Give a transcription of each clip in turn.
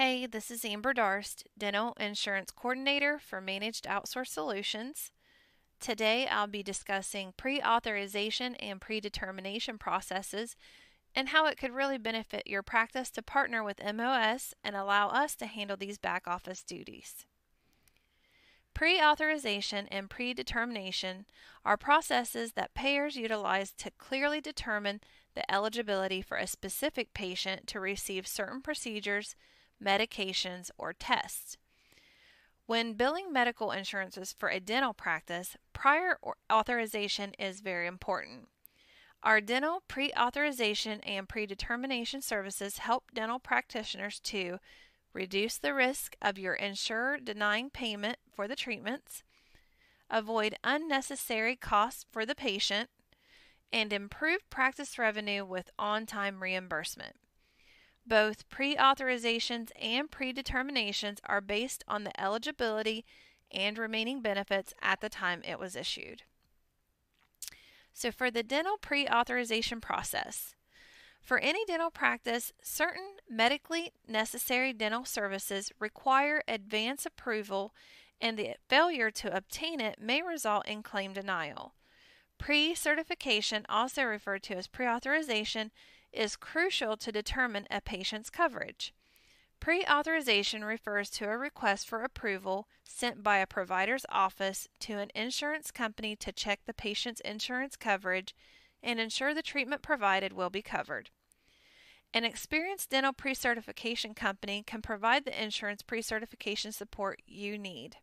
Hey, this is Amber Darst, Dental Insurance Coordinator for Managed Outsource Solutions. Today I'll be discussing pre authorization and predetermination processes and how it could really benefit your practice to partner with MOS and allow us to handle these back office duties. Pre authorization and predetermination are processes that payers utilize to clearly determine the eligibility for a specific patient to receive certain procedures, medications, or tests. When billing medical insurances for a dental practice, prior authorization is very important. Our dental pre authorization and predetermination services help dental practitioners to reduce the risk of your insurer denying payment for the treatments, avoid unnecessary costs for the patient, and improve practice revenue with on time reimbursement. Both pre authorizations and predeterminations are based on the eligibility and remaining benefits at the time it was issued. So, for the dental pre authorization process, for any dental practice, certain medically necessary dental services require advance approval, and the failure to obtain it may result in claim denial. Pre certification, also referred to as pre authorization, is crucial to determine a patient's coverage. Pre authorization refers to a request for approval sent by a provider's office to an insurance company to check the patient's insurance coverage and ensure the treatment provided will be covered. An experienced dental pre certification company can provide the insurance pre certification support you need.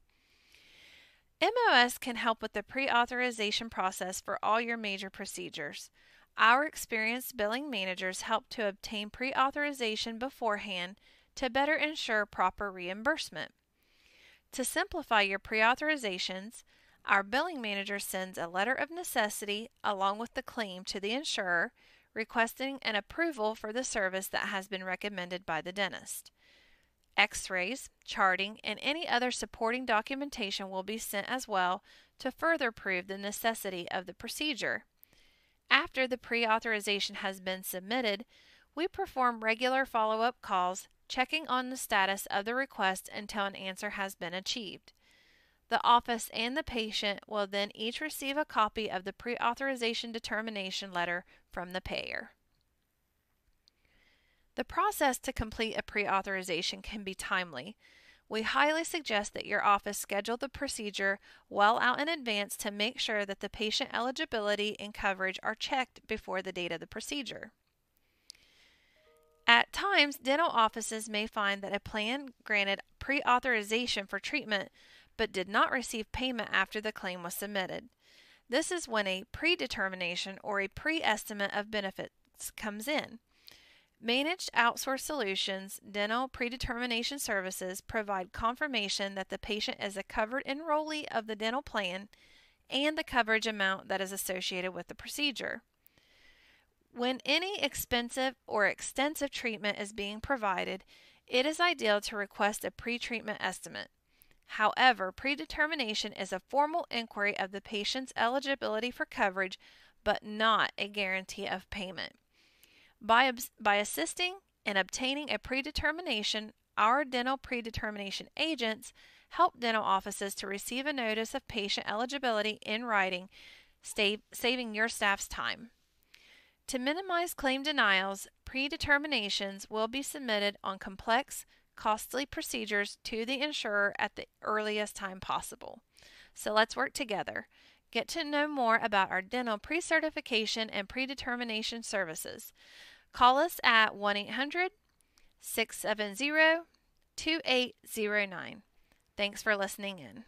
MOS can help with the pre authorization process for all your major procedures. Our experienced billing managers help to obtain pre authorization beforehand to better ensure proper reimbursement. To simplify your pre authorizations, our billing manager sends a letter of necessity along with the claim to the insurer requesting an approval for the service that has been recommended by the dentist. X rays, charting, and any other supporting documentation will be sent as well to further prove the necessity of the procedure. After the pre authorization has been submitted, we perform regular follow up calls, checking on the status of the request until an answer has been achieved. The office and the patient will then each receive a copy of the pre authorization determination letter from the payer. The process to complete a pre authorization can be timely. We highly suggest that your office schedule the procedure well out in advance to make sure that the patient eligibility and coverage are checked before the date of the procedure. At times, dental offices may find that a plan granted pre authorization for treatment but did not receive payment after the claim was submitted. This is when a predetermination or a pre estimate of benefits comes in. Managed outsource solutions, dental predetermination services provide confirmation that the patient is a covered enrollee of the dental plan and the coverage amount that is associated with the procedure. When any expensive or extensive treatment is being provided, it is ideal to request a pre treatment estimate. However, predetermination is a formal inquiry of the patient's eligibility for coverage, but not a guarantee of payment. By, by assisting in obtaining a predetermination, our dental predetermination agents help dental offices to receive a notice of patient eligibility in writing, saving your staff's time. To minimize claim denials, predeterminations will be submitted on complex, costly procedures to the insurer at the earliest time possible. So let's work together. Get to know more about our dental pre certification and predetermination services. Call us at 1 800 670 2809. Thanks for listening in.